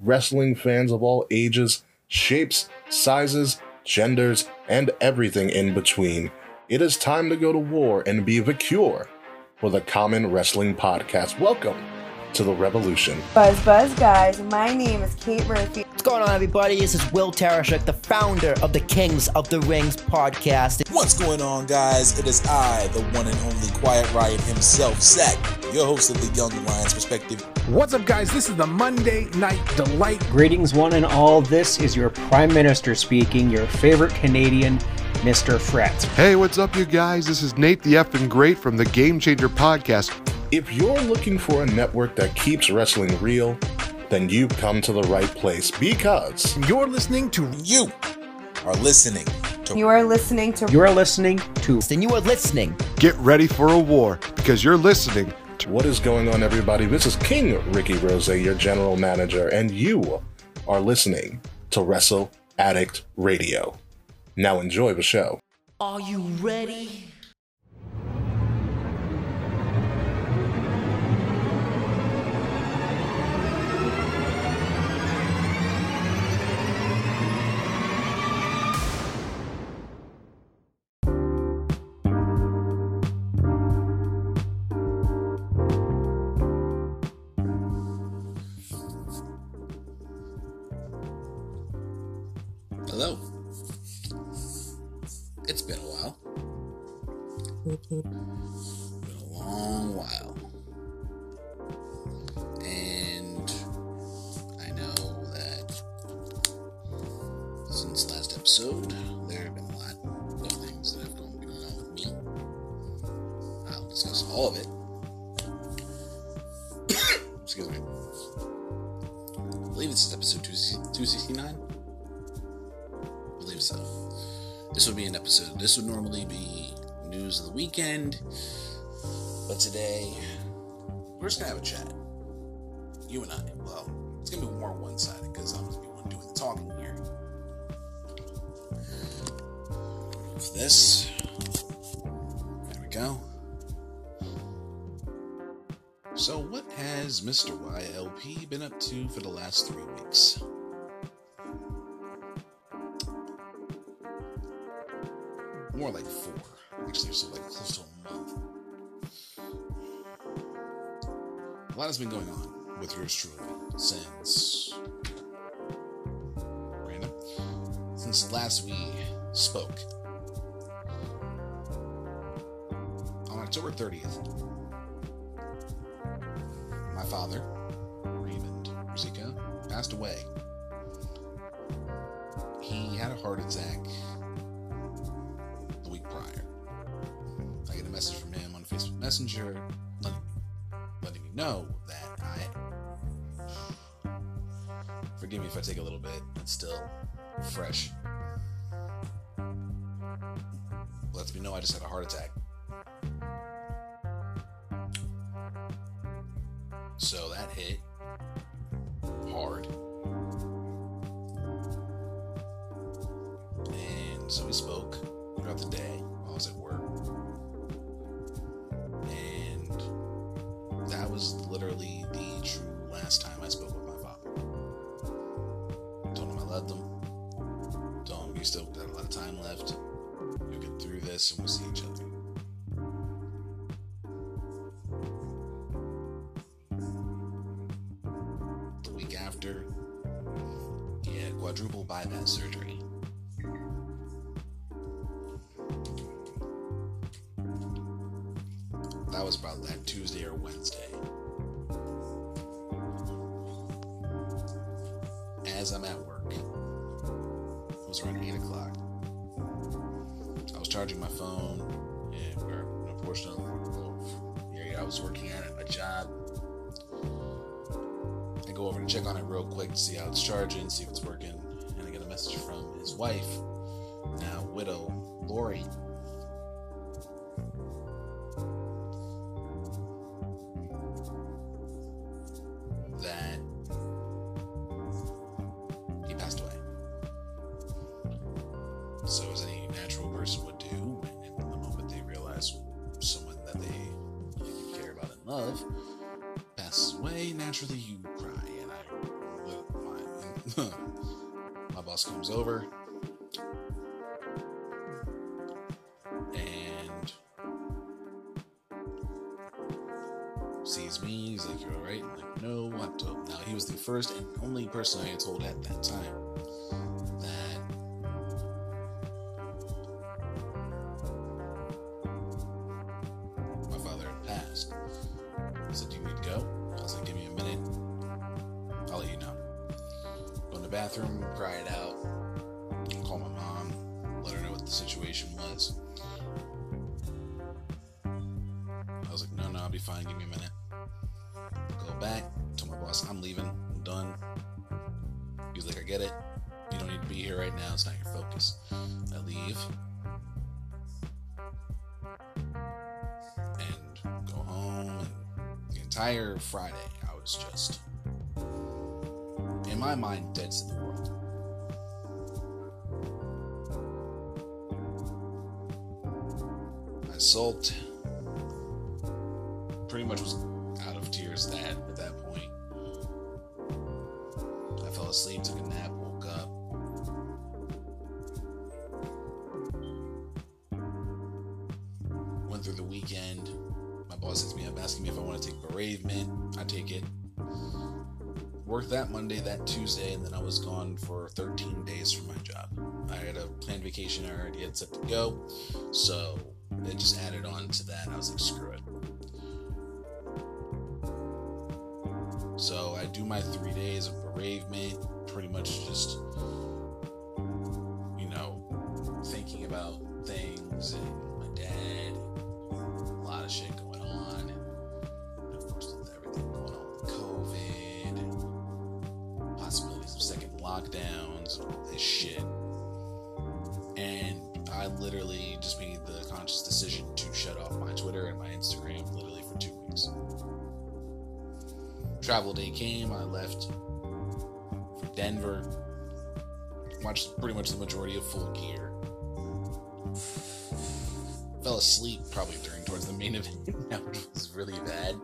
wrestling fans of all ages, shapes, sizes, genders, and everything in between. It is time to go to war and be the cure for the Common Wrestling Podcast. Welcome to the revolution. Buzz Buzz guys, my name is Kate Murphy. What's going on, everybody? This is Will Tarashuk, the founder of the Kings of the Rings podcast. What's going on, guys? It is I, the one and only Quiet Riot himself, Zach, your host of the Young Lions Perspective. What's up, guys? This is the Monday Night Delight. Greetings, one and all. This is your Prime Minister speaking, your favorite Canadian, Mr. Fret. Hey, what's up, you guys? This is Nate the Effing Great from the Game Changer Podcast. If you're looking for a network that keeps wrestling real, then you've come to the right place because You're listening to You are listening to You are listening to You are listening to Then you are listening. Get ready for a war because you're listening to what is going on, everybody? This is King Ricky Rose, your general manager, and you are listening to Wrestle Addict Radio. Now enjoy the show. Are you ready? Discuss all of it. Excuse me. I believe this is episode 269 believe so. This would be an episode. This would normally be news of the weekend, but today we're just gonna have a chat. You and I. Well, it's gonna be more one-sided because I'm gonna be one doing the talking here. For this, there we go. Has Mr. YLP been up to for the last three weeks? more like four, actually, so like close to a month. A lot has been going on with yours truly since random since last we spoke on October 30th. Father, Raymond Rizika, passed away. He had a heart attack the week prior. I get a message from him on Facebook Messenger letting, letting me know that I. Forgive me if I take a little bit, it's still fresh. Lets me know I just had a heart attack. Still got a lot of time left. You'll get through this and we'll see each other. The week after, had quadruple bypass surgery. See how it's charging, see if it's working, and I get a message from his wife, now widow, Lori. that he passed away. So, as any natural person would do, in the moment they realize someone that they care about and love passes away, naturally you My boss comes over and sees me. He's like, "You're all right?" I'm like, "No, what?" the-" Now he was the first and only person I had told at that time boss, I'm leaving. I'm done. He's like, I get it. You don't need to be here right now. It's not your focus. I leave. And go home. And the entire Friday, I was just, in my mind, dead to the world. I sulked. Pretty much was out of tears that asleep, took a nap, woke up. Went through the weekend. My boss hits me up asking me if I want to take bereavement. I take it. Worked that Monday, that Tuesday, and then I was gone for 13 days from my job. I had a planned vacation I already had set to go, so it just added on to that. I was like, screw it. So I do my three days of bereavement, pretty much just, Watched pretty much the majority of Full Gear. Fell asleep probably during towards the main event, which was really bad.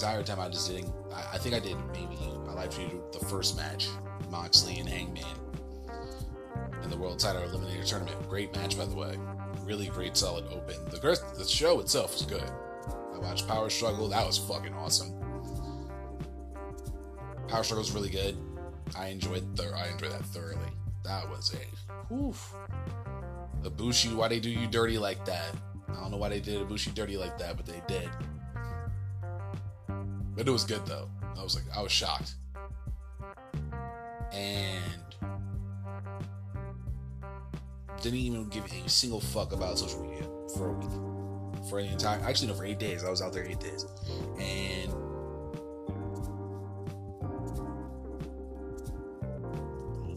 Entire time I just didn't. I, I think I did maybe I live tweeted the first match, Moxley and Hangman in the World Title Eliminator Tournament. Great match, by the way. Really great, solid open. The the show itself was good. I watched Power Struggle. That was fucking awesome. Power Struggle was really good. I enjoyed thir- I enjoyed that thoroughly. That was a oof. Ibushi, why they do you dirty like that? I don't know why they did Ibushi dirty like that, but they did. But it was good though. I was like, I was shocked. And didn't even give a single fuck about social media for a week. For the entire, actually, no, for eight days. I was out there eight days. And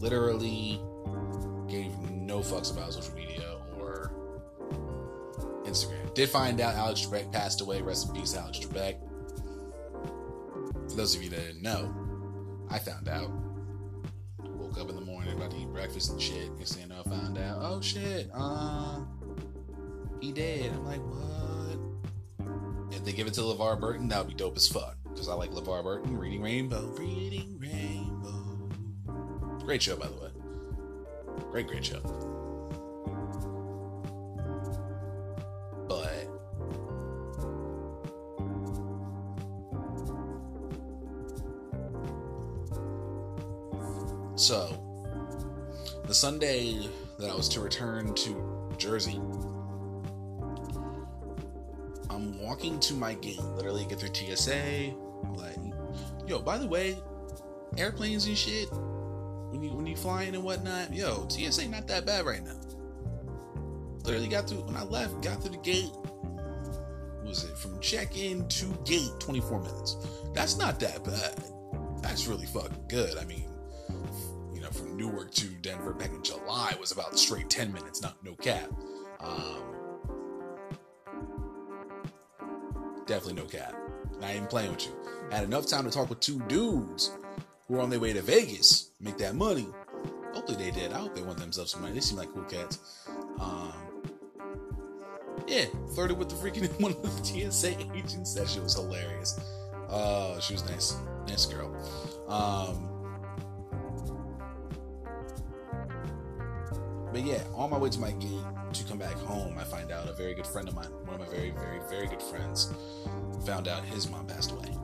literally gave no fucks about social media or Instagram. Did find out Alex Trebek passed away. Rest in peace, Alex Trebek. For those of you that didn't know, I found out. Woke up in the morning about to eat breakfast and shit. Next thing I found out, oh shit, uh, he dead. I'm like, what? If they give it to LeVar Burton, that would be dope as fuck. Because I like LeVar Burton, Reading Rainbow, Reading Rainbow. Great show, by the way. Great, great show. The Sunday that I was to return to Jersey, I'm walking to my gate, literally get through TSA. Like, yo, by the way, airplanes and shit, when you when you flying and whatnot, yo, TSA not that bad right now. Literally got through when I left, got through the gate. Was it from check-in to gate 24 minutes? That's not that bad. That's really fucking good. I mean, Newark to Denver back in July was about straight 10 minutes, not no cap. Um, Definitely no cap. Not even playing with you. Had enough time to talk with two dudes who were on their way to Vegas, make that money. Hopefully they did. I hope they want themselves some money. They seem like cool cats. Um, yeah, flirted with the freaking one of the TSA agents. That shit was hilarious. Uh, she was nice, nice girl. Um, but yeah, on my way to my gate to come back home, I find out a very good friend of mine, one of my very, very, very good friends, found out his mom passed away.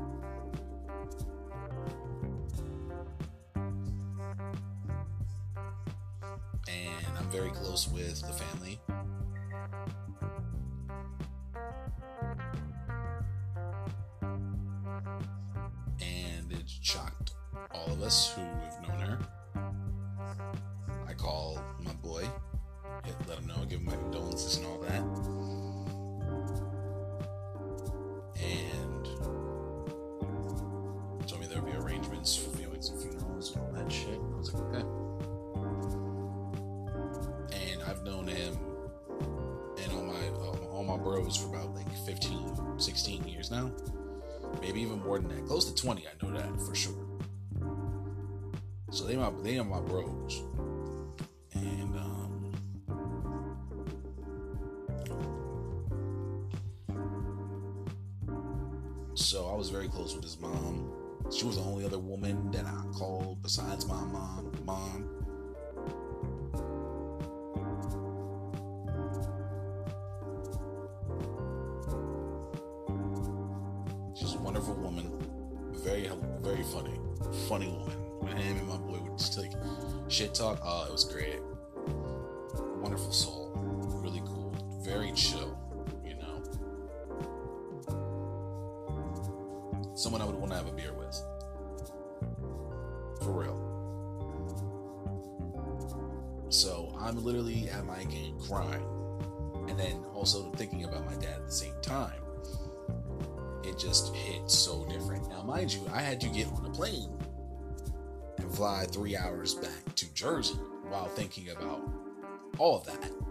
And I'm very close with the family. And it shocked all of us who condolences and all that. And told me there would be arrangements for viewings and funerals and all that shit. I was like, okay. And I've known him and all my um, all my bros for about like 15, 16 years now. Maybe even more than that. Close to 20, I know that for sure. So they my they are my bros. So I was very close with his mom. She was the only other woman that I called besides my mom. Mom. She's a wonderful woman. Very, very funny. Funny woman. Him and my boy would just like shit talk, oh, it was great. Three hours back to Jersey while thinking about all of that.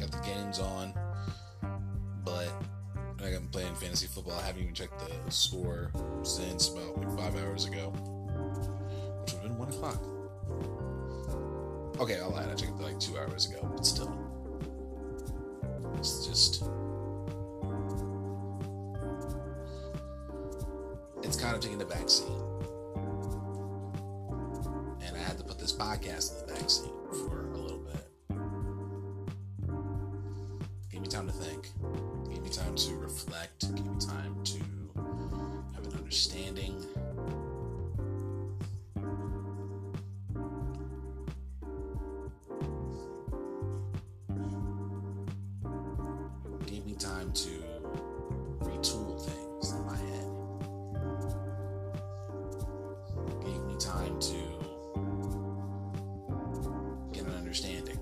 Got the games on, but like I'm playing fantasy football. I haven't even checked the score since about like five hours ago, which would have been one o'clock. Okay, I'll lie. I checked it like two hours ago, but still, it's just it's kind of taking the back seat, and I had to put this podcast in the back seat for understanding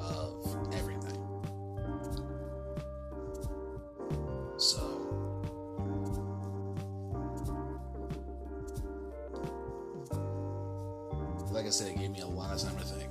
of everything. So, like I said, it gave me a lot of time to think,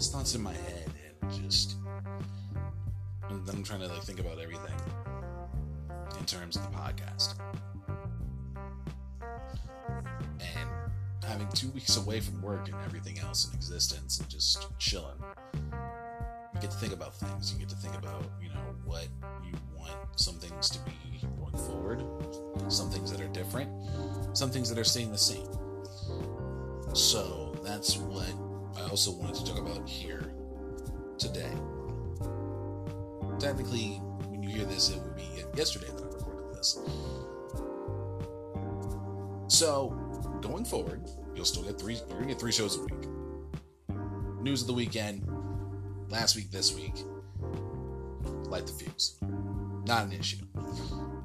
these thoughts in my head and just and then I'm trying to like think about everything in terms of the podcast. And having two weeks away from work and everything else in existence and just chilling. You get to think about things. You get to think about, you know, what you want some things to be going forward, some things that are different, some things that are staying the same. So that's what I also wanted to talk about here today. Technically, when you hear this, it would be yesterday that I recorded this. So, going forward, you'll still get three. You're gonna get three shows a week. News of the weekend, last week, this week. Light the fuse. Not an issue.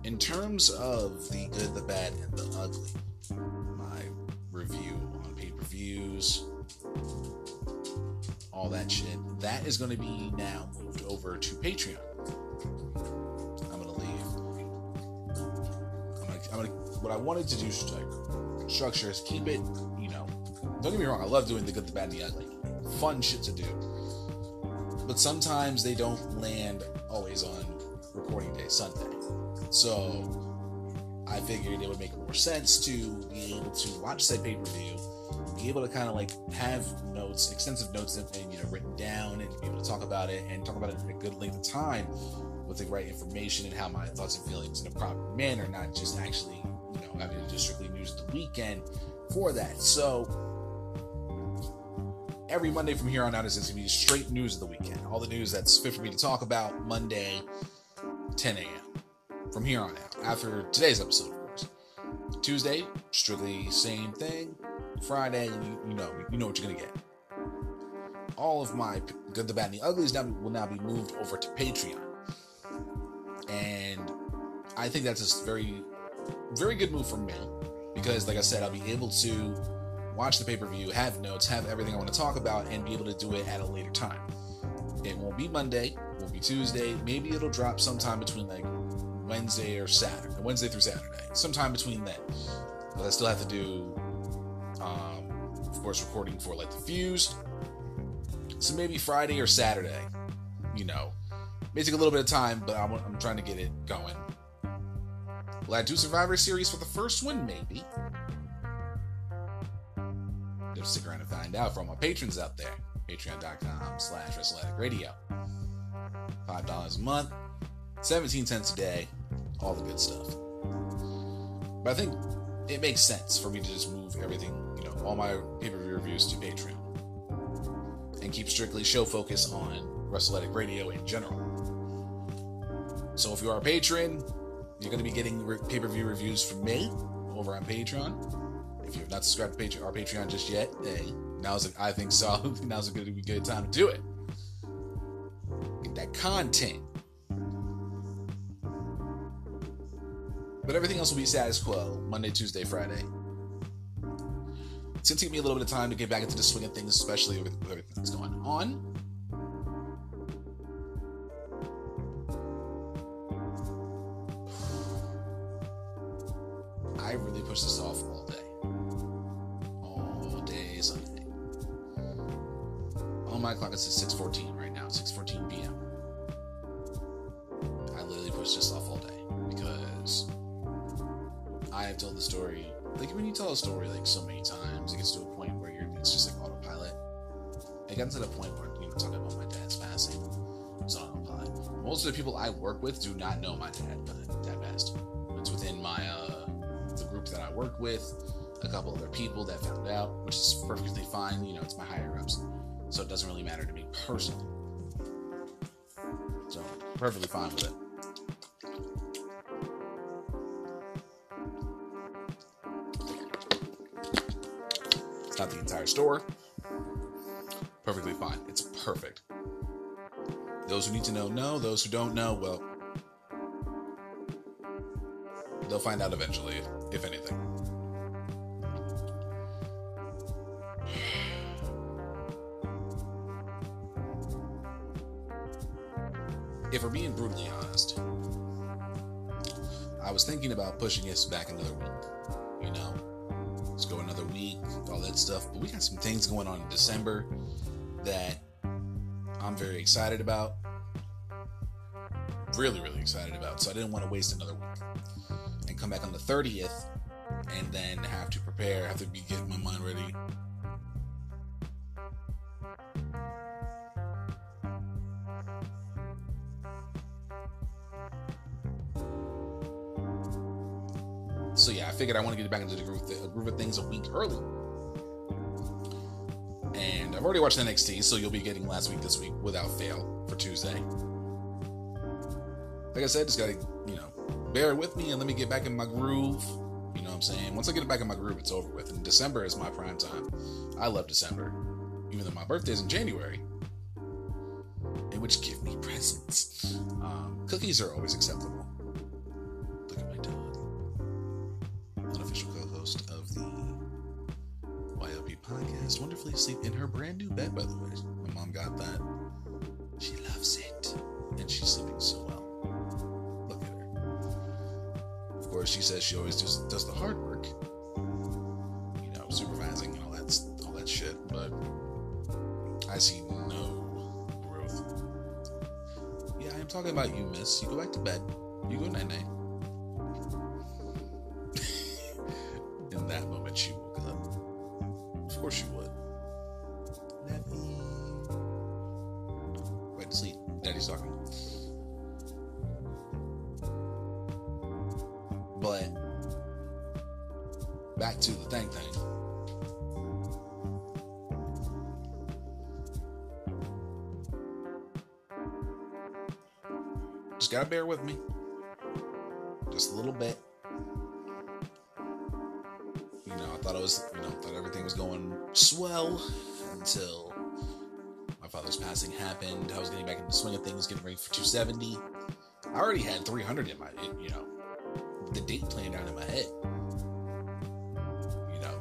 In terms of the good, the bad, and the ugly, my review on pay per views, all that shit, that is going to be now moved over to Patreon. I'm going to leave. I'm going to, I'm to, what I wanted to do like, structure is keep it, you know, don't get me wrong, I love doing the good, the bad, and the ugly. Fun shit to do. But sometimes they don't land always on recording day Sunday. So I figured it would make more sense to be able to watch said pay per view, able to kind of like have notes, extensive notes, and, you know written down, and be able to talk about it and talk about it in a good length of time with the right information and how my thoughts and feelings in a proper manner, not just actually you know having to just strictly news of the weekend for that. So every Monday from here on out is going to be straight news of the weekend. All the news that's fit for me to talk about Monday, 10 a.m. From here on out, after today's episode, of course. Tuesday, strictly same thing. Friday, you, you know, you know what you're gonna get. All of my good, the bad, and the uglies now will now be moved over to Patreon, and I think that's a very, very good move for me because, like I said, I'll be able to watch the pay per view, have notes, have everything I want to talk about, and be able to do it at a later time. It won't be Monday, it won't be Tuesday. Maybe it'll drop sometime between like Wednesday or Saturday, Wednesday through Saturday, sometime between then. But I still have to do, um, of course, recording for like the fuse. So maybe Friday or Saturday. You know, may take a little bit of time, but I'm, I'm trying to get it going. Will I do Survivor Series for the first one? Maybe. Just stick around and find out for all my patrons out there. Patreon.com slash Radio. $5 a month, 17 cents a day, all the good stuff. But I think it makes sense for me to just move everything, you know, all my pay-per-view reviews to Patreon. And keep strictly show focus on Wrestle Addict Radio in general. So if you are a patron, you're going to be getting re- pay-per-view reviews from me over on Patreon. If you have not subscribed to Patreon, our Patreon just yet, hey, now's a, I think so. Now's a good, good time to do it. Get that content. But everything else will be status quo Monday, Tuesday, Friday. It's gonna take me a little bit of time to get back into the swing of things, especially with everything that's going on. I really pushed this off all day. All day Sunday. On my clock, it says 6.14 right now, 6.14 p.m. I literally pushed this off all day because I have told the story. Like when you tell a story like so many times, it gets to a point where you're it's just like autopilot. It got to the point where you know talking about my dad's passing was autopilot. Most of the people I work with do not know my dad. My dad passed. It's within my uh, the group that I work with. A couple other people that found out, which is perfectly fine. You know, it's my higher ups, so it doesn't really matter to me personally. So perfectly fine with it. Not the entire store. perfectly fine. It's perfect. Those who need to know, know. Those who don't know, well, they'll find out eventually, if, if anything. If we're being brutally honest, I was thinking about pushing this back another week. Stuff. But we got some things going on in December that I'm very excited about. Really, really excited about. So I didn't want to waste another week and come back on the 30th and then have to prepare, have to be getting my mind ready. So yeah, I figured I want to get back into the groove, the groove of things a week early. And I've already watched NXT, so you'll be getting last week this week without fail for Tuesday. Like I said, just gotta, you know, bear with me and let me get back in my groove. You know what I'm saying? Once I get it back in my groove, it's over with. And December is my prime time. I love December. Even though my birthday's in January. In which give me presents. Um, cookies are always acceptable. Asleep in her brand new bed, by the way. My mom got that. She loves it. And she's sleeping so well. Look at her. Of course, she says she always does, does the hard work. You know, supervising and all that, all that shit. But I see no growth. Yeah, I am talking about you, miss. You go back to bed. You go night night. In that moment, she woke up. Of course, she would. Sleep. But back to the thing thing. Just gotta bear with me. Just a little bit. You know, I thought it was, you know, thought everything was going swell until father's passing happened. I was getting back into the swing of things, getting ready for 270. I already had 300 in my, you know, the date planned out in my head. You know.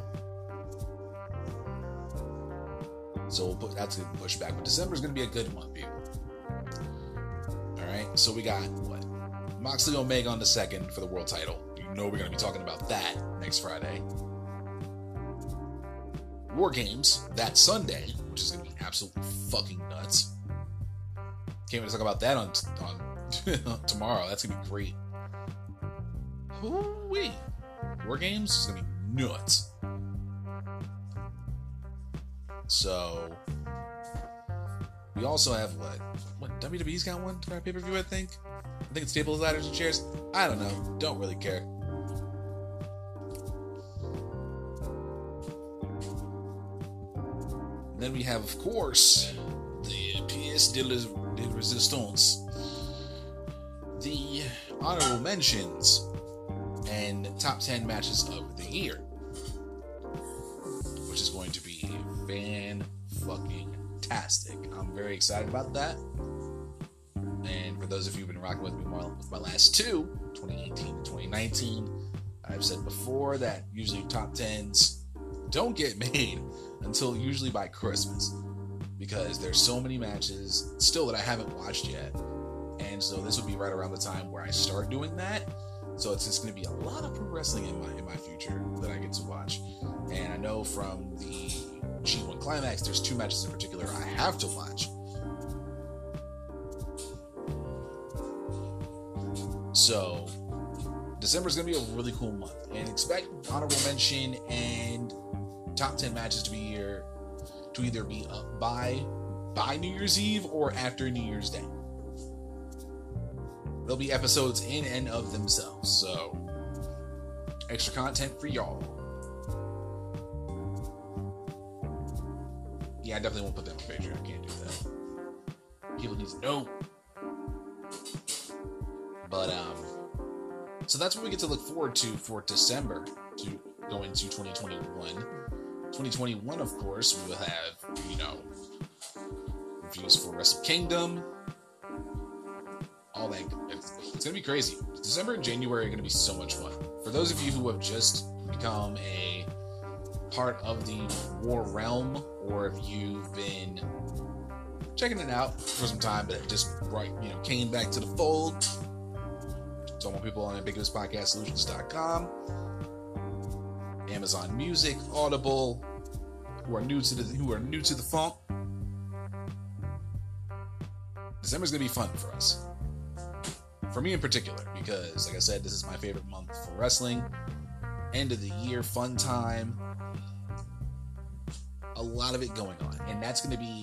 So we'll put, that's going to push back. But December is going to be a good month, people. All right. So we got what? Moxley Omega on the second for the world title. You know we're going to be talking about that next Friday. War Games that Sunday, which is going to be absolutely fucking nuts. Can't wait to talk about that on on tomorrow. That's going to be great. Woo-wee. War Games is going to be nuts. So we also have what? What WWE's got one for our pay per view? I think. I think it's tables, ladders, and chairs. I don't know. Don't really care. Then we have, of course, the pièce de, de resistance, the honorable mentions, and top 10 matches of the year, which is going to be fan fucking tastic. I'm very excited about that. And for those of you who've been rocking with me with my last two, 2018 and 2019, I've said before that usually top 10s don't get made until usually by Christmas because there's so many matches still that I haven't watched yet. And so this would be right around the time where I start doing that. So it's just going to be a lot of pro wrestling in my in my future that I get to watch. And I know from the G1 Climax, there's two matches in particular I have to watch. So December is going to be a really cool month, and expect honorable mention and top 10 matches to be here to either be up by by New Year's Eve or after New Year's Day. There'll be episodes in and of themselves, so extra content for y'all. Yeah, I definitely won't put that on Patreon. I can't do that. People need to know. But um, so that's what we get to look forward to for December to go into 2021. 2021, of course, we will have, you know, reviews for Wrestle Kingdom. All that. It's gonna be crazy. December and January are gonna be so much fun. For those of you who have just become a part of the War Realm, or if you've been checking it out for some time, but just right, you know, came back to the fold. So more people on ambiguouspodcastsolutions.com, Amazon Music, Audible, who are new to the who are new to the funk. December's gonna be fun for us. For me in particular, because like I said, this is my favorite month for wrestling. End of the year fun time. A lot of it going on. And that's gonna be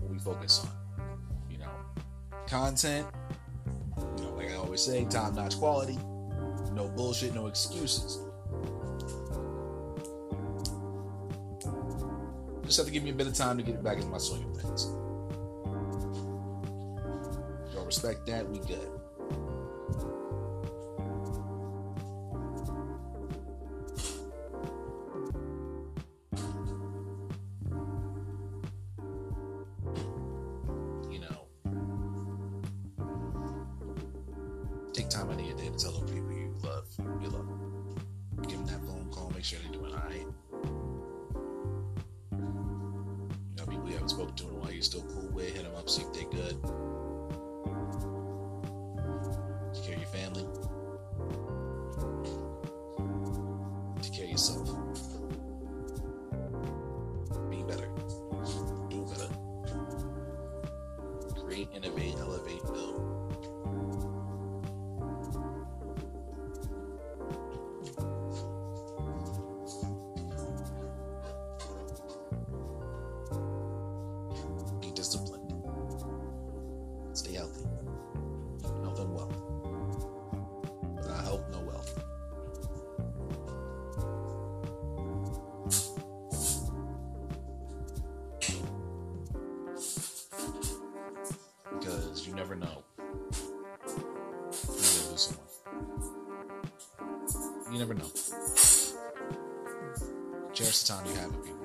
what we focus on. You know, content, you know, like I always say, top notch quality, no bullshit, no excuses. Just have to give me a bit of time to get it back into my swing of things. Y'all respect that, we good. Care of your family. Take never know. Time you have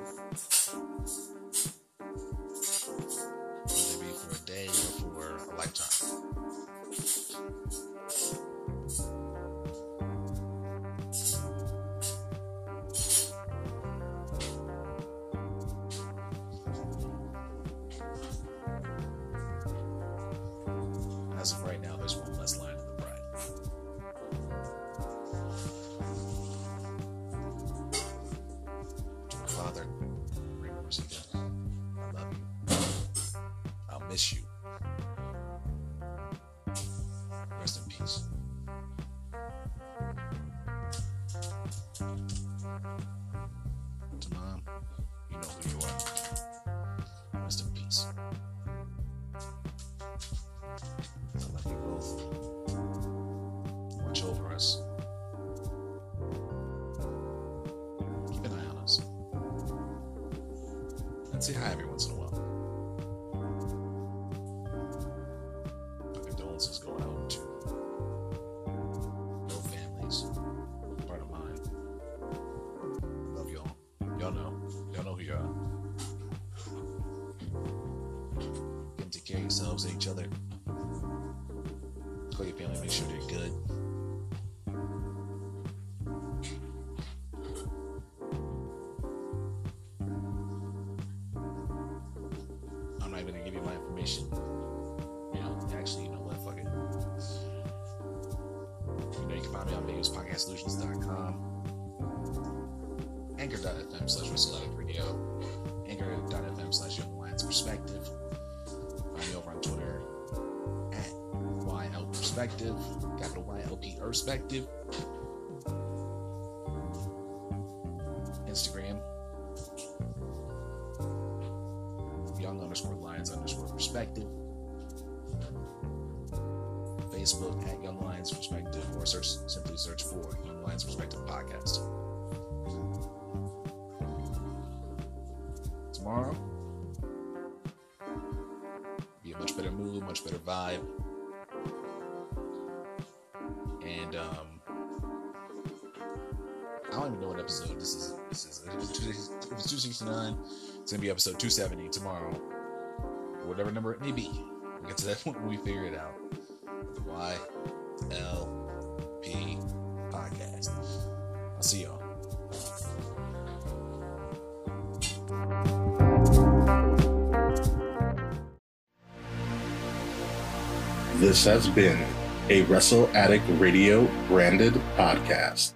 miss you. Rest in peace. To mom, you know who you are. Rest in peace. I love you both. Watch over us. Keep an eye on us. And say hi every once in a while. And each other. Call your family, make sure they're good. I'm not even gonna give you my information. You know, actually, you know what? Fuck it. You know, you can find me on VegasPodcastSolutions.com, Anchor.fm slash Radio, Perspective, capital YLP Perspective. Instagram, young underscore lions underscore perspective. Facebook at Young Lions Perspective, or search simply search for Young Lions Perspective Podcast. Tomorrow, be a much better mood, much better vibe, 69. It's going to be episode 270 tomorrow. Whatever number it may be. We'll get to that point when we figure it out. The YLP podcast. I'll see y'all. This has been a Wrestle Addict Radio branded podcast.